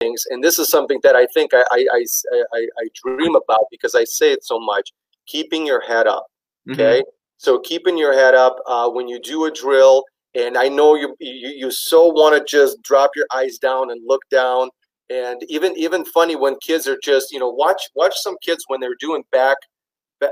things, and this is something that I think I I, I, I, I dream about because I say it so much. Keeping your head up. Mm-hmm. Okay. Mm-hmm. So keeping your head up uh, when you do a drill, and I know you you, you so want to just drop your eyes down and look down, and even even funny when kids are just you know watch watch some kids when they're doing back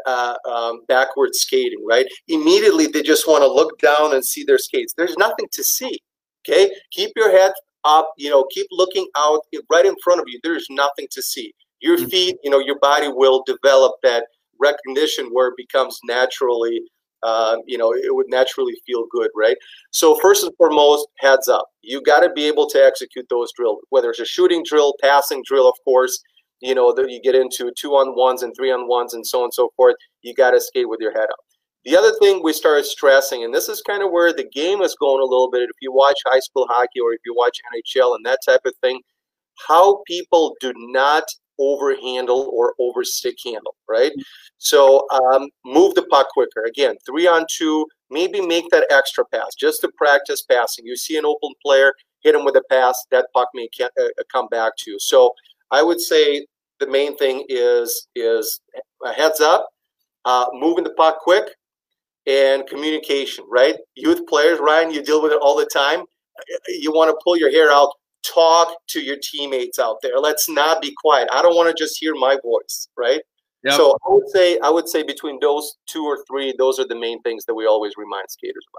uh, um, backward skating, right? Immediately they just want to look down and see their skates. There's nothing to see. Okay, keep your head up. You know, keep looking out right in front of you. There's nothing to see. Your mm-hmm. feet, you know, your body will develop that recognition where it becomes naturally. Uh, you know, it would naturally feel good, right? So first and foremost, heads up. You got to be able to execute those drills, whether it's a shooting drill, passing drill, of course you know, that you get into two on ones and three on ones and so on and so forth, you got to skate with your head up. The other thing we started stressing, and this is kind of where the game is going a little bit. If you watch high school hockey or if you watch NHL and that type of thing, how people do not overhandle or over stick handle, right? So um, move the puck quicker. Again, three on two, maybe make that extra pass just to practice passing. You see an open player, hit him with a pass, that puck may uh, come back to you. So I would say the main thing is is a heads up, uh, moving the puck quick, and communication. Right, youth players, Ryan, you deal with it all the time. You want to pull your hair out. Talk to your teammates out there. Let's not be quiet. I don't want to just hear my voice. Right. Yep. So I would say I would say between those two or three, those are the main things that we always remind skaters about.